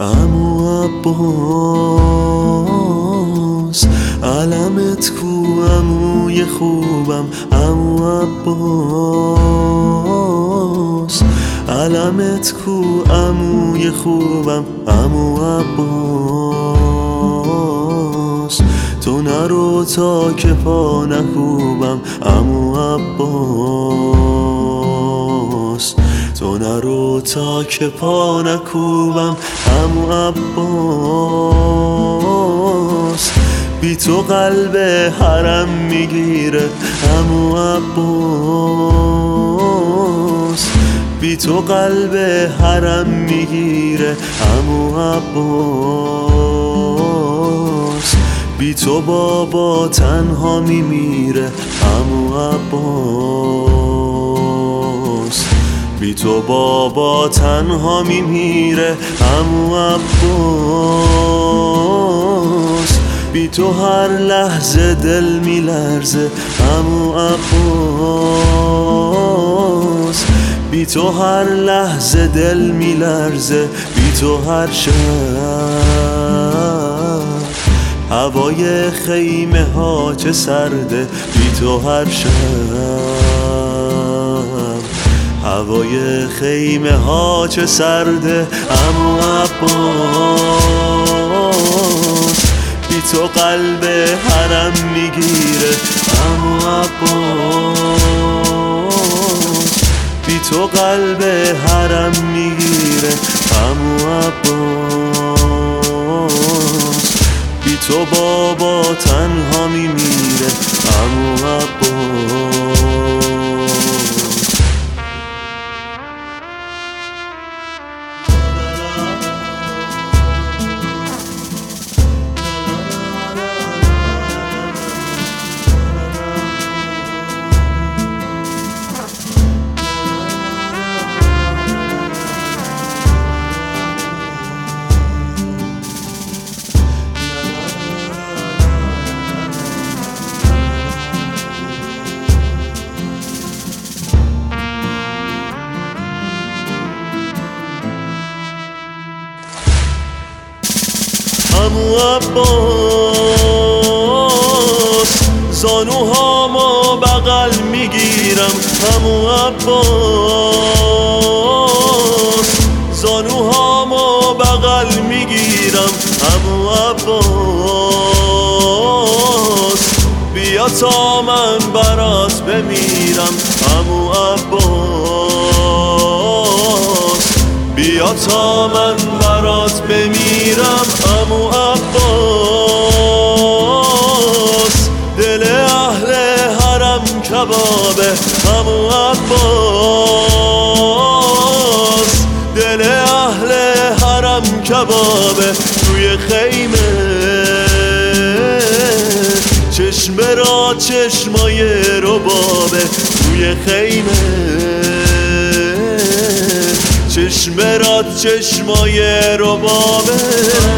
امو عباس علمت کو اموی خوبم. امو عباس علمت کو اموی خوبم. امو عباس تو نرو تا که پا نکوبم. امو عباس تو نرو تا که پا نکوبم. امو عباس بی تو قلب حرم می‌گیره. امو عباس بی تو قلب حرم می‌گیره. امو عباس بی تو بابا تنها میمیره. امو عباس. بی تو بابا تنها میمیره امو عباس. بی تو هر لحظه دل میلرزه امو عباس. بی تو هر لحظه دل میلرزه بی تو هر شب. هوای خیمه ها چه سرده. بی تو هر شب. هوای خیمه ها چه سرده امو عباس بی تو قلب حرم می‌گیره امو عباس بی تو قلب حرم می‌گیره امو عباس بی تو بابا تنها میمیره امو عباس امو عباس زانوهامو بغل می‌گیرم امو عباس. زانوهامو بغل می‌گیرم امو عباس. بیا تا من برات بمیرم امو عباس. بیا تا من برات بمیرم امو عباس. دل اهل حرم کبابه امو عباس. دل اهل حرم کبابه توی خیمه. چشم را چشمای ربابه توی خیمه. چشم راد چشمای ربابه.